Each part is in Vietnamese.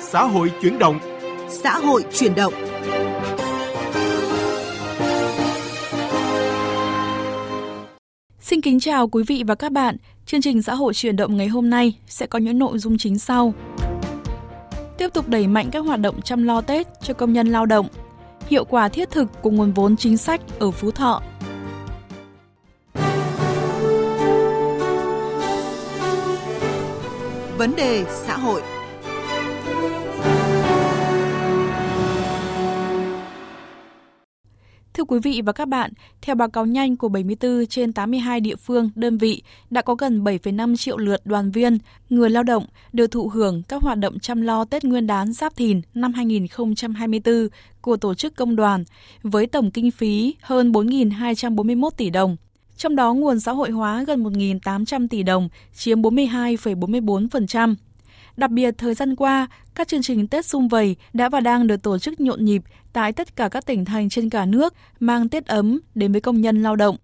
Xã hội chuyển động. Xã hội chuyển động. Xin kính chào quý vị và các bạn. Chương trình xã hội chuyển động ngày hôm nay sẽ có những nội dung chính sau. Tiếp tục đẩy mạnh các hoạt động chăm lo Tết cho công nhân lao động. Hiệu quả thiết thực của nguồn vốn chính sách ở Phú Thọ. Vấn đề xã hội. Thưa quý vị và các bạn, theo báo cáo nhanh của 74 trên 82 địa phương, đơn vị đã có gần 7,5 triệu lượt đoàn viên, người lao động được thụ hưởng các hoạt động chăm lo Tết Nguyên đán Giáp Thìn năm 2024 của tổ chức công đoàn với tổng kinh phí hơn 4.241 tỷ đồng. Trong đó nguồn xã hội hóa gần 1.800 tỷ đồng, chiếm 42,44%. Đặc biệt, thời gian qua, các chương trình Tết xung vầy đã và đang được tổ chức nhộn nhịp tại tất cả các tỉnh thành trên cả nước, mang Tết ấm đến với công nhân lao động.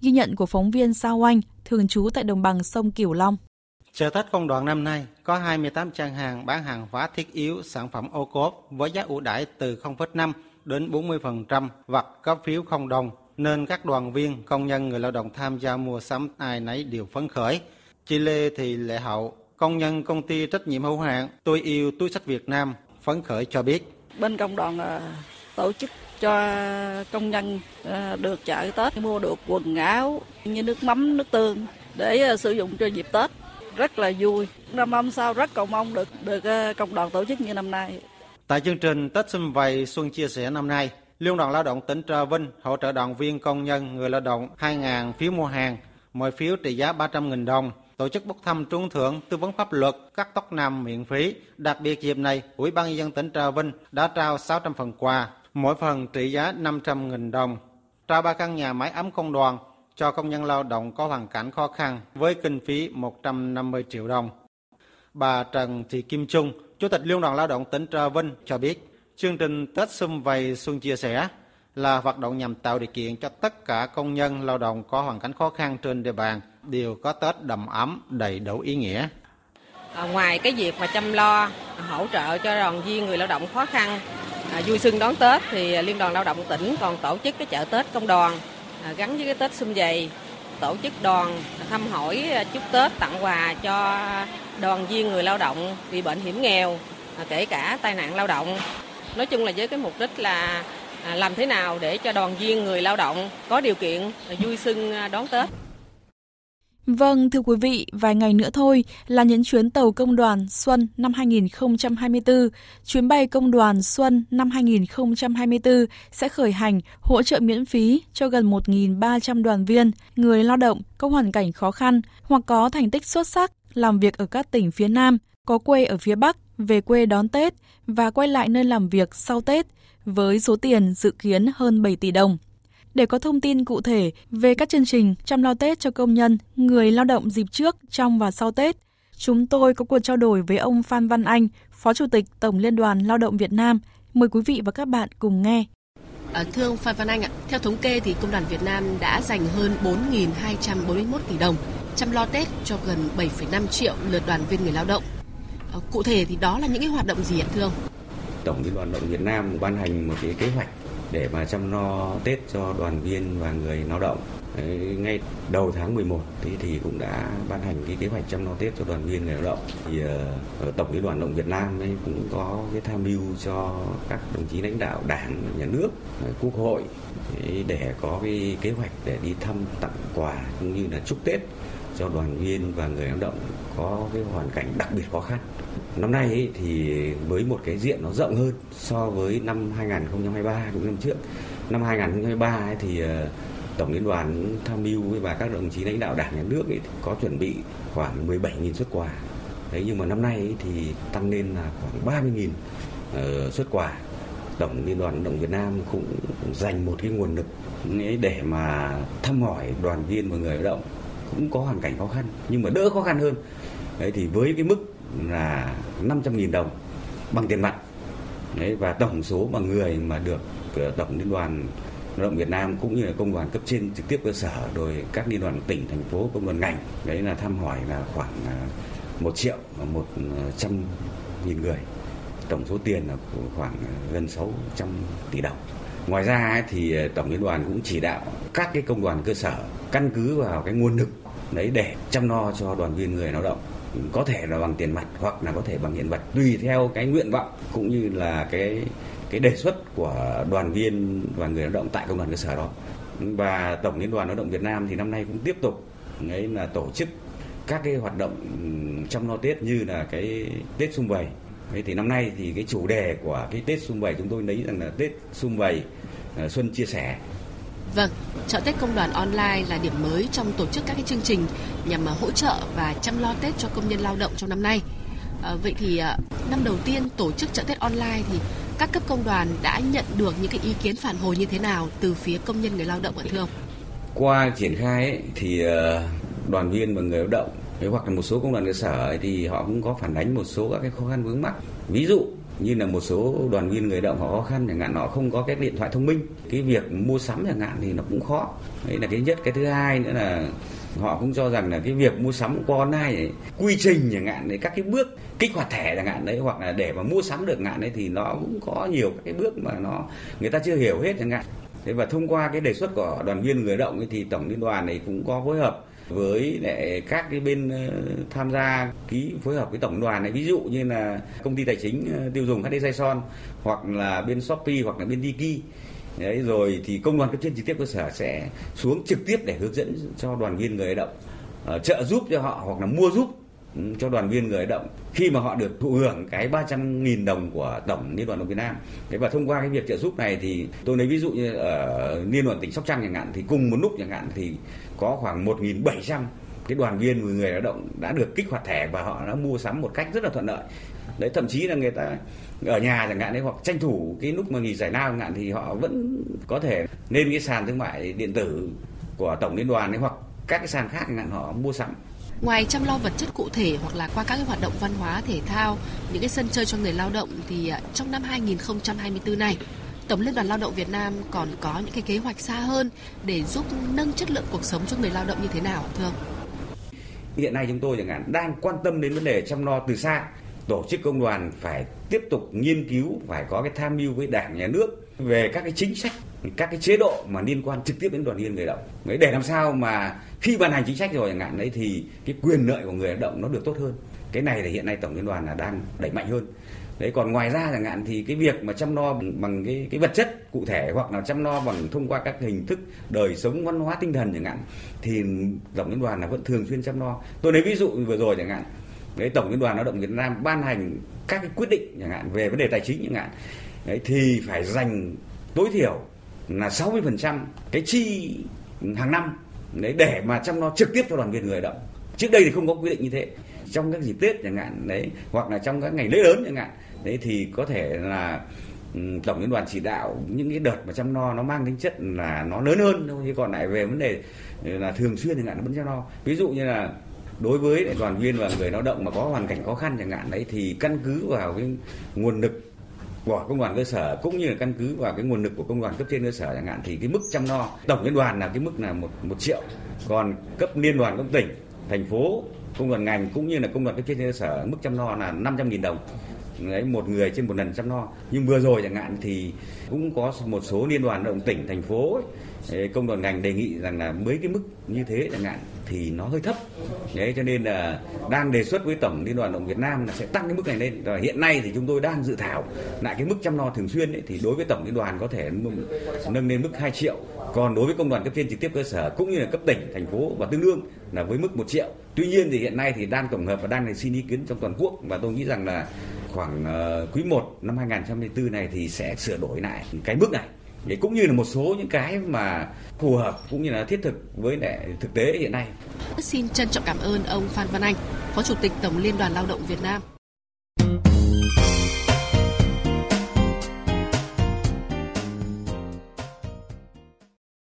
Ghi nhận của phóng viên Sao Anh, thường trú tại đồng bằng sông Cửu Long. Chợ Tết công đoàn năm nay có 28 trang hàng bán hàng hóa thiết yếu, sản phẩm ô cốp với giá ưu đãi từ 0,5 đến 40% hoặc có phiếu không đồng, nên các đoàn viên, công nhân, người lao động tham gia mua sắm ai nấy đều phấn khởi. Chị Lê Thị Lệ Hậu, công nhân công ty trách nhiệm hữu hạn Tôi yêu túi sách Việt Nam phấn khởi cho biết. Bên công đoàn uh, tổ chức cho công nhân uh, được chợ Tết mua được quần áo như nước mắm, nước tương để uh, sử dụng cho dịp Tết. Rất là vui. Năm năm sau rất cầu mong được được công đoàn tổ chức như năm nay. Tại chương trình Tết Xuân Vầy Xuân Chia Sẻ năm nay, Liên đoàn Lao động tỉnh Trà Vinh hỗ trợ đoàn viên công nhân người lao động 2.000 phiếu mua hàng, mỗi phiếu trị giá 300.000 đồng tổ chức bốc thăm trúng thưởng tư vấn pháp luật cắt tóc nam miễn phí. Đặc biệt dịp này, Ủy ban nhân dân tỉnh Trà Vinh đã trao 600 phần quà, mỗi phần trị giá 500.000 đồng. Trao ba căn nhà máy ấm công đoàn cho công nhân lao động có hoàn cảnh khó khăn với kinh phí 150 triệu đồng. Bà Trần Thị Kim Trung, Chủ tịch Liên đoàn Lao động tỉnh Trà Vinh cho biết, chương trình Tết Xuân Vầy Xuân Chia Sẻ là hoạt động nhằm tạo điều kiện cho tất cả công nhân lao động có hoàn cảnh khó khăn trên địa bàn đều có Tết đầm ấm đầy đủ ý nghĩa. À, ngoài cái việc mà chăm lo à, hỗ trợ cho đoàn viên người lao động khó khăn à, vui xuân đón Tết thì Liên đoàn Lao động tỉnh còn tổ chức cái chợ Tết công đoàn à, gắn với cái Tết xuân vầy tổ chức đoàn thăm hỏi à, chúc Tết tặng quà cho đoàn viên người lao động bị bệnh hiểm nghèo à, kể cả tai nạn lao động nói chung là với cái mục đích là à, làm thế nào để cho đoàn viên người lao động có điều kiện vui xuân à, đón Tết. Vâng, thưa quý vị, vài ngày nữa thôi là những chuyến tàu công đoàn Xuân năm 2024. Chuyến bay công đoàn Xuân năm 2024 sẽ khởi hành hỗ trợ miễn phí cho gần 1.300 đoàn viên, người lao động có hoàn cảnh khó khăn hoặc có thành tích xuất sắc làm việc ở các tỉnh phía Nam, có quê ở phía Bắc, về quê đón Tết và quay lại nơi làm việc sau Tết với số tiền dự kiến hơn 7 tỷ đồng. Để có thông tin cụ thể về các chương trình chăm lo Tết cho công nhân, người lao động dịp trước, trong và sau Tết, chúng tôi có cuộc trao đổi với ông Phan Văn Anh, Phó Chủ tịch Tổng Liên đoàn Lao động Việt Nam. Mời quý vị và các bạn cùng nghe. À, thưa ông Phan Văn Anh ạ, theo thống kê thì Công đoàn Việt Nam đã dành hơn 4.241 tỷ đồng chăm lo Tết cho gần 7,5 triệu lượt đoàn viên người lao động. Ờ, cụ thể thì đó là những cái hoạt động gì ạ thưa ông? Tổng Liên đoàn Lao động Việt Nam ban hành một cái kế hoạch để mà chăm lo Tết cho đoàn viên và người lao động. Đấy, ngay đầu tháng 11 thì, thì cũng đã ban hành cái kế hoạch chăm lo Tết cho đoàn viên người lao động. Thì uh, Tổng Liên đoàn Lao động Việt Nam ấy cũng có cái tham mưu cho các đồng chí lãnh đạo Đảng, Nhà nước, ờ, Quốc hội để có cái kế hoạch để đi thăm tặng quà cũng như là chúc Tết cho đoàn viên và người lao động có cái hoàn cảnh đặc biệt khó khăn. Năm nay ấy, thì với một cái diện nó rộng hơn so với năm 2023 cũng năm trước. Năm 2023 ấy thì ờ, Tổng Liên đoàn tham mưu và các đồng chí lãnh đạo Đảng nhà nước ấy có chuẩn bị khoảng 17.000 xuất quà. Đấy nhưng mà năm nay ấy thì tăng lên là khoảng 30.000 uh, ờ, xuất quà. Tổng Liên đoàn Động Việt Nam cũng dành một cái nguồn lực để mà thăm hỏi đoàn viên và người lao động cũng có hoàn cảnh khó khăn nhưng mà đỡ khó khăn hơn. Đấy thì với cái mức là 500.000 đồng bằng tiền mặt. Đấy, và tổng số mà người mà được ờ, tổng liên đoàn lao động Việt Nam cũng như là công đoàn cấp trên trực tiếp cơ sở rồi các liên đoàn tỉnh thành phố công đoàn ngành đấy là thăm hỏi là khoảng ờ, một triệu ờ, một trăm nghìn người. Tổng số tiền là khoảng gần 600 tỷ đồng. Ngoài ra thì tổng liên đoàn cũng chỉ đạo các cái công đoàn cơ sở căn cứ vào cái nguồn lực đấy để chăm lo cho đoàn viên người lao động có thể là bằng tiền mặt hoặc là có thể bằng hiện vật. Tùy theo cái nguyện vọng cũng như là cái cái đề xuất của đoàn viên và người lao động tại công đoàn cơ sở đó. Và tổng liên đoàn lao động Việt Nam thì năm nay cũng tiếp tục ấy là tổ chức các cái hoạt động chăm lo Tết như là cái Tết xung vầy. Thế thì năm nay thì cái chủ đề của cái Tết xung vầy chúng tôi lấy rằng là Tết xung vầy ờ, xuân chia sẻ. Vâng, chợ Tết công đoàn online là điểm mới trong tổ chức các cái chương trình nhằm à, hỗ trợ và chăm lo Tết cho công nhân lao động trong năm nay. À, vậy thì à, năm đầu tiên tổ chức chợ Tết online thì các cấp công đoàn đã nhận được những cái ý kiến phản hồi như thế nào từ phía công nhân người lao động ạ thưa ông? Qua triển khai ấy, thì ờ, đoàn viên và người lao động thế hoặc là một số công đoàn cơ sở ấy, thì họ cũng có phản ánh một số các cái khó khăn vướng mắc. Ví dụ như là một số đoàn viên người động họ khó khăn chẳng hạn họ không có cái điện thoại thông minh cái việc mua sắm chẳng hạn thì nó cũng khó. Đấy là cái nhất. Cái thứ hai nữa là họ cũng cho rằng là cái việc mua sắm qua online quy trình chẳng hạn đấy các cái bước kích hoạt thẻ chẳng hạn đấy hoặc là để mà mua sắm được chẳng hạn đấy thì nó cũng có nhiều các cái bước mà nó người ta chưa hiểu hết chẳng hạn. Thế và thông qua cái đề xuất của đoàn viên người động ấy, thì tổng liên đoàn này cũng có phối hợp với lại các cái bên ờ, tham gia ký phối hợp với tổng đoàn này. Ví dụ như là công ty tài chính ờ, tiêu dùng HD Son hoặc là bên Shopee hoặc là bên Tiki Đấy, rồi thì công đoàn cấp trên trực tiếp cơ sở sẽ xuống trực tiếp để hướng dẫn cho đoàn viên người lao động uh, trợ giúp cho họ hoặc là mua giúp cho đoàn viên người lao động khi mà họ được thụ hưởng cái 300.000 đồng của tổng liên đoàn lao động Việt Nam. Thế và thông qua cái việc trợ giúp này thì tôi lấy ví dụ như ở liên đoàn tỉnh Sóc Trăng chẳng hạn, thì cùng một lúc chẳng hạn thì có khoảng 1.700 cái đoàn viên người lao động đã được kích hoạt thẻ và họ đã mua sắm một cách rất là thuận lợi đấy, thậm chí là người ta ở nhà chẳng hạn, đấy, hoặc tranh thủ cái lúc mà nghỉ giải lao chẳng hạn thì họ vẫn có thể lên cái sàn thương mại điện tử của tổng liên đoàn ấy hoặc các cái sàn khác chẳng hạn họ mua sắm Ngoài chăm lo vật chất cụ thể hoặc là qua các cái hoạt động văn hóa thể thao, những cái sân chơi cho người lao động thì à, trong năm 2024 này, Tổng Liên đoàn Lao động Việt Nam còn có những cái kế hoạch xa hơn để giúp nâng chất lượng cuộc sống cho người lao động như thế nào thưa ông? Hiện nay chúng tôi chẳng hạn đang quan tâm đến vấn đề chăm lo từ xa tổ chức công đoàn phải tiếp tục nghiên cứu phải có cái tham mưu với đảng nhà nước về các cái chính sách các cái chế độ mà liên quan trực tiếp đến đoàn viên người lao động. Để làm sao mà khi ban hành chính sách rồi chẳng hạn đấy thì cái quyền lợi của người lao động nó được tốt hơn. Cái này thì hiện nay tổng liên đoàn là đang đẩy mạnh hơn. Đấy còn ngoài ra chẳng hạn thì cái việc mà chăm lo bằng, bằng cái cái vật chất cụ thể hoặc là chăm lo bằng thông qua các hình thức đời sống văn hóa tinh thần chẳng hạn thì tổng liên đoàn là vẫn thường xuyên chăm lo tôi lấy ví dụ vừa rồi chẳng hạn đấy tổng liên đoàn lao động Việt Nam ban hành các cái quyết định chẳng hạn về vấn đề tài chính chẳng hạn đấy thì phải dành tối thiểu là 60% cái chi hàng năm, đấy, để mà chăm lo trực tiếp cho đoàn viên người lao động. Trước đây thì không có quy định như thế. Trong các dịp tết chẳng hạn, đấy, hoặc là trong các ngày lễ lớn chẳng hạn, đấy, thì có thể là ừ, tổng liên đoàn chỉ đạo những cái đợt mà chăm lo nó mang tính chất là nó lớn hơn thôi, chứ còn lại về vấn đề là thường xuyên chẳng hạn nó vẫn chăm lo. Ví dụ như là đối với đoàn viên và người lao động mà có hoàn cảnh khó khăn chẳng hạn, đấy, thì căn cứ vào cái nguồn lực của công đoàn cơ sở cũng như là căn cứ vào cái nguồn lực của công đoàn cấp trên cơ sở chẳng hạn, thì cái mức chăm lo tổng liên đoàn là cái mức là một một triệu. Còn cấp liên đoàn cấp tỉnh, thành phố, công đoàn ngành cũng như là công đoàn cấp trên cơ sở, mức chăm lo là 500 nghìn đồng đấy một người trên một lần chăm lo. Nhưng vừa rồi chẳng hạn thì cũng có một số liên đoàn động tỉnh thành phố ấy, công đoàn ngành đề nghị rằng là mấy cái mức như thế chẳng hạn thì nó hơi thấp. Đấy cho nên là đang đề xuất với tổng liên đoàn động Việt Nam là sẽ tăng cái mức này lên. Và hiện nay thì chúng tôi đang dự thảo lại cái mức chăm lo thường xuyên ấy, thì đối với tổng liên đoàn có thể nâng lên mức 2 triệu. Còn đối với công đoàn cấp trên trực tiếp cơ sở cũng như là cấp tỉnh thành phố và tương đương là với mức 1 triệu. Tuy nhiên thì hiện nay thì đang tổng hợp và đang xin ý kiến trong toàn quốc. Và tôi nghĩ rằng là khoảng uh, quý 1 năm 2024 này thì sẽ sửa đổi lại cái mức này để cũng như là một số những cái mà phù hợp cũng như là thiết thực với lại thực tế hiện nay. Xin trân trọng cảm ơn ông Phan Văn Anh, Phó Chủ tịch Tổng Liên đoàn Lao động Việt Nam.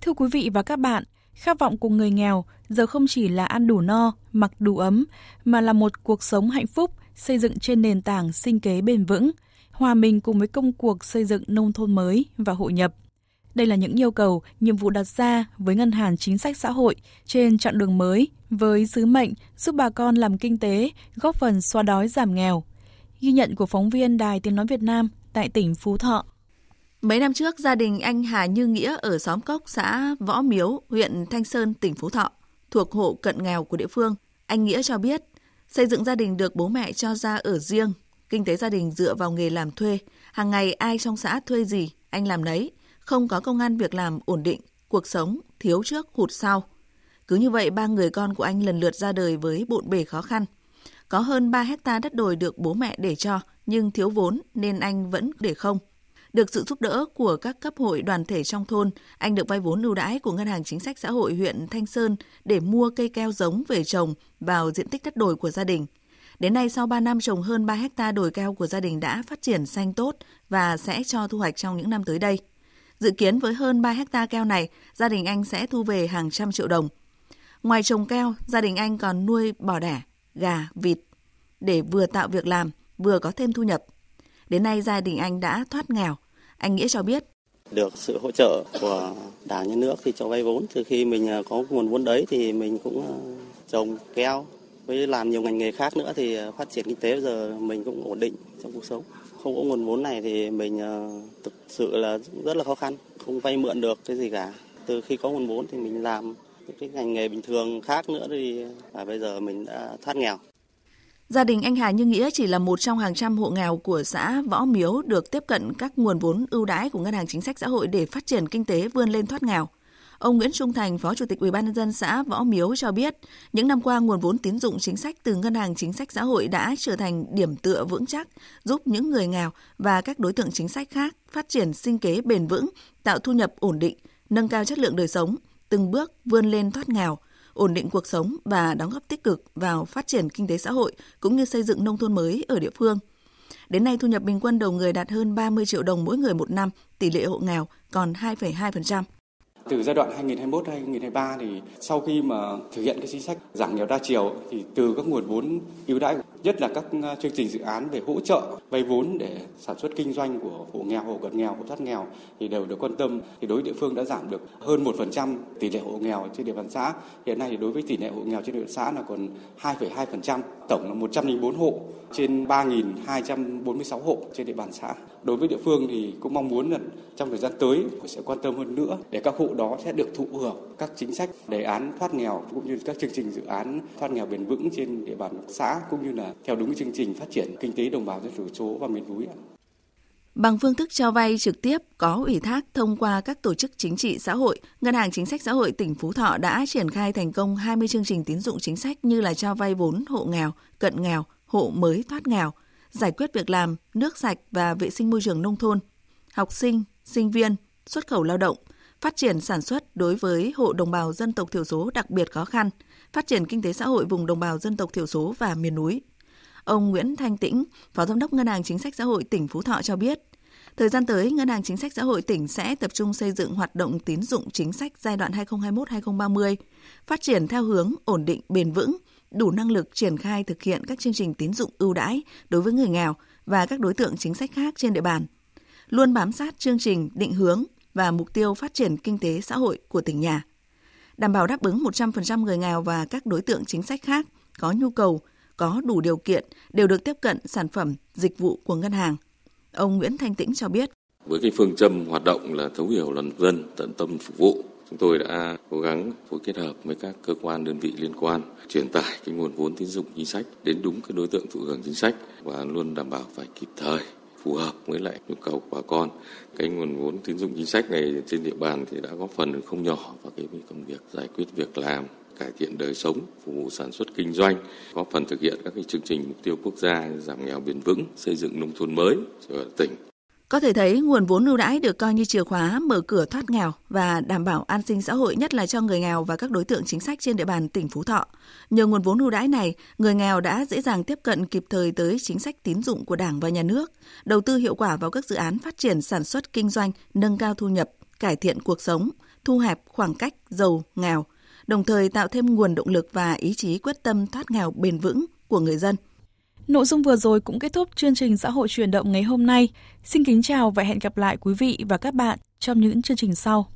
Thưa quý vị và các bạn, khát vọng của người nghèo giờ không chỉ là ăn đủ no, mặc đủ ấm, mà là một cuộc sống hạnh phúc xây dựng trên nền tảng sinh kế bền vững, hòa mình cùng với công cuộc xây dựng nông thôn mới và hội nhập – Đây là những yêu cầu, nhiệm vụ đặt ra với Ngân hàng Chính sách Xã hội trên chặng đường mới với sứ mệnh giúp bà con làm kinh tế, góp phần xóa đói giảm nghèo. Ghi nhận của phóng viên Đài Tiếng Nói Việt Nam tại tỉnh Phú Thọ. Mấy năm trước, gia đình anh Hà Như Nghĩa ở xóm Cốc, xã Võ Miếu, huyện Thanh Sơn, tỉnh Phú Thọ, thuộc hộ cận nghèo của địa phương. Anh Nghĩa cho biết, xây dựng gia đình được bố mẹ cho ra ở riêng, kinh tế gia đình dựa vào nghề làm thuê. Hàng ngày ai trong xã thuê gì, anh làm nấy, không có công an việc làm ổn định, cuộc sống thiếu trước hụt sau. Cứ như vậy, ba người con của anh lần lượt ra đời với bộn bề khó khăn. Có hơn 3 hecta đất đồi được bố mẹ để cho, nhưng thiếu vốn nên anh vẫn để không. Được sự giúp đỡ của các cấp hội đoàn thể trong thôn, anh được vay vốn ưu đãi của Ngân hàng Chính sách Xã hội huyện Thanh Sơn để mua cây keo giống về trồng vào diện tích đất đồi của gia đình. Đến nay, sau 3 năm trồng hơn 3 hecta đồi keo của gia đình đã phát triển xanh tốt và sẽ cho thu hoạch trong những năm tới đây. Dự kiến với hơn 3 hecta keo này, gia đình anh sẽ thu về hàng trăm triệu đồng. Ngoài trồng keo, gia đình anh còn nuôi bò đẻ, gà, vịt để vừa tạo việc làm, vừa có thêm thu nhập. Đến nay gia đình anh đã thoát nghèo. Anh Nghĩa cho biết. Được sự hỗ trợ của Đảng Nhà nước thì cho vay vốn. Từ khi mình à, có nguồn vốn đấy thì mình cũng à, trồng keo với làm nhiều ngành nghề khác nữa thì à, phát triển kinh tế bây giờ mình cũng ổn định trong cuộc sống. Không có nguồn vốn này thì mình thực sự là rất là khó khăn, không vay mượn được cái gì cả. Từ khi có nguồn vốn thì mình làm những cái ngành nghề bình thường khác nữa thì và bây giờ mình đã thoát nghèo. Gia đình anh Hà Như Nghĩa chỉ là một trong hàng trăm hộ nghèo của xã Võ Miếu được tiếp cận các nguồn vốn ưu đãi của Ngân hàng Chính sách Xã hội để phát triển kinh tế vươn lên thoát nghèo. Ông Nguyễn Trung Thành, Phó Chủ tịch ubnd xã Võ Miếu cho biết, những năm qua nguồn vốn tín dụng chính sách từ Ngân hàng Chính sách Xã hội đã trở thành điểm tựa vững chắc, giúp những người nghèo và các đối tượng chính sách khác phát triển sinh kế bền vững, tạo thu nhập ổn định, nâng cao chất lượng đời sống, từng bước vươn lên thoát nghèo, ổn định cuộc sống và đóng góp tích cực vào phát triển kinh tế xã hội cũng như xây dựng nông thôn mới ở địa phương. Đến nay thu nhập bình quân đầu người đạt hơn 30 triệu đồng mỗi người một năm, tỷ lệ hộ nghèo còn 2,2%. Từ giai đoạn 2021-2023 thì sau khi mà thực hiện cái chính sách giảm nghèo đa chiều thì từ các nguồn vốn ưu đãi nhất là các à, chương trình dự án về hỗ trợ vay vốn để sản xuất kinh doanh của hộ nghèo, hộ cận nghèo, hộ thoát nghèo thì đều được quan tâm. Thì đối với địa phương đã giảm được hơn 1% tỷ lệ hộ nghèo trên địa bàn xã. Hiện nay thì đối với tỷ lệ hộ nghèo trên địa bàn xã là còn 2,2%, tổng là 104 hộ trên 3.246 hộ trên địa bàn xã. Đối với địa phương thì cũng mong muốn là trong thời gian tới sẽ quan tâm hơn nữa để các hộ đó sẽ được thụ hưởng các chính sách đề án thoát nghèo cũng như các chương trình dự án thoát nghèo bền vững trên địa bàn xã cũng như là theo đúng chương trình phát triển kinh tế đồng bào dân tộc số và miền núi. Bằng phương thức cho vay trực tiếp có ủy thác thông qua các tổ chức chính trị xã hội, Ngân hàng Chính sách Xã hội tỉnh Phú Thọ đã triển khai thành công 20 chương trình tín dụng chính sách như là cho vay vốn hộ nghèo, cận nghèo, hộ mới thoát nghèo, giải quyết việc làm, nước sạch và vệ sinh môi trường nông thôn, học sinh, sinh viên, xuất khẩu lao động, phát triển sản xuất đối với hộ đồng bào dân tộc thiểu số đặc biệt khó khăn, phát triển kinh tế xã hội vùng đồng bào dân tộc thiểu số và miền núi. Ông Nguyễn Thanh Tĩnh, Phó Giám đốc Ngân hàng Chính sách Xã hội tỉnh Phú Thọ cho biết, thời gian tới, Ngân hàng Chính sách Xã hội tỉnh sẽ tập trung xây dựng hoạt động tín dụng chính sách giai đoạn 2021-2030, phát triển theo hướng ổn định bền vững, đủ năng lực triển khai thực hiện các chương trình tín dụng ưu đãi đối với người nghèo và các đối tượng chính sách khác trên địa bàn. Luôn bám sát chương trình định hướng và mục tiêu phát triển kinh tế xã hội của tỉnh nhà. Đảm bảo đáp ứng 100% người nghèo và các đối tượng chính sách khác có nhu cầu, có đủ điều kiện đều được tiếp cận sản phẩm, dịch vụ của ngân hàng. Ông Nguyễn Thanh Tĩnh cho biết. Với cái phương châm hoạt động là thấu hiểu lòng dân, tận tâm phục vụ, chúng tôi đã cố gắng phối kết hợp với các cơ quan đơn vị liên quan truyền tải cái nguồn vốn tín dụng chính sách đến đúng cái đối tượng thụ hưởng chính sách và luôn đảm bảo phải kịp thời phù hợp với lại nhu cầu của bà con. Cái nguồn vốn tín dụng chính sách này trên địa bàn thì đã góp phần không nhỏ vào cái công việc giải quyết việc làm, cải thiện đời sống, phục vụ sản xuất kinh doanh, góp phần thực hiện các cái chương trình mục tiêu quốc gia giảm nghèo bền vững, xây dựng nông thôn mới ở tỉnh có thể thấy nguồn vốn ưu đãi được coi như chìa khóa mở cửa thoát nghèo và đảm bảo an sinh xã hội nhất là cho người nghèo và các đối tượng chính sách trên địa bàn tỉnh Phú Thọ. Nhờ nguồn vốn ưu đãi này, người nghèo đã dễ dàng tiếp cận kịp thời tới chính sách tín dụng của Đảng và Nhà nước, đầu tư hiệu quả vào các dự án phát triển sản xuất kinh doanh, nâng cao thu nhập, cải thiện cuộc sống, thu hẹp khoảng cách giàu nghèo, đồng thời tạo thêm nguồn động lực và ý chí quyết tâm thoát nghèo bền vững của người dân. Nội dung vừa rồi cũng kết thúc chương trình xã hội chuyển động ngày hôm nay. Xin kính chào và hẹn gặp lại quý vị và các bạn trong những chương trình sau.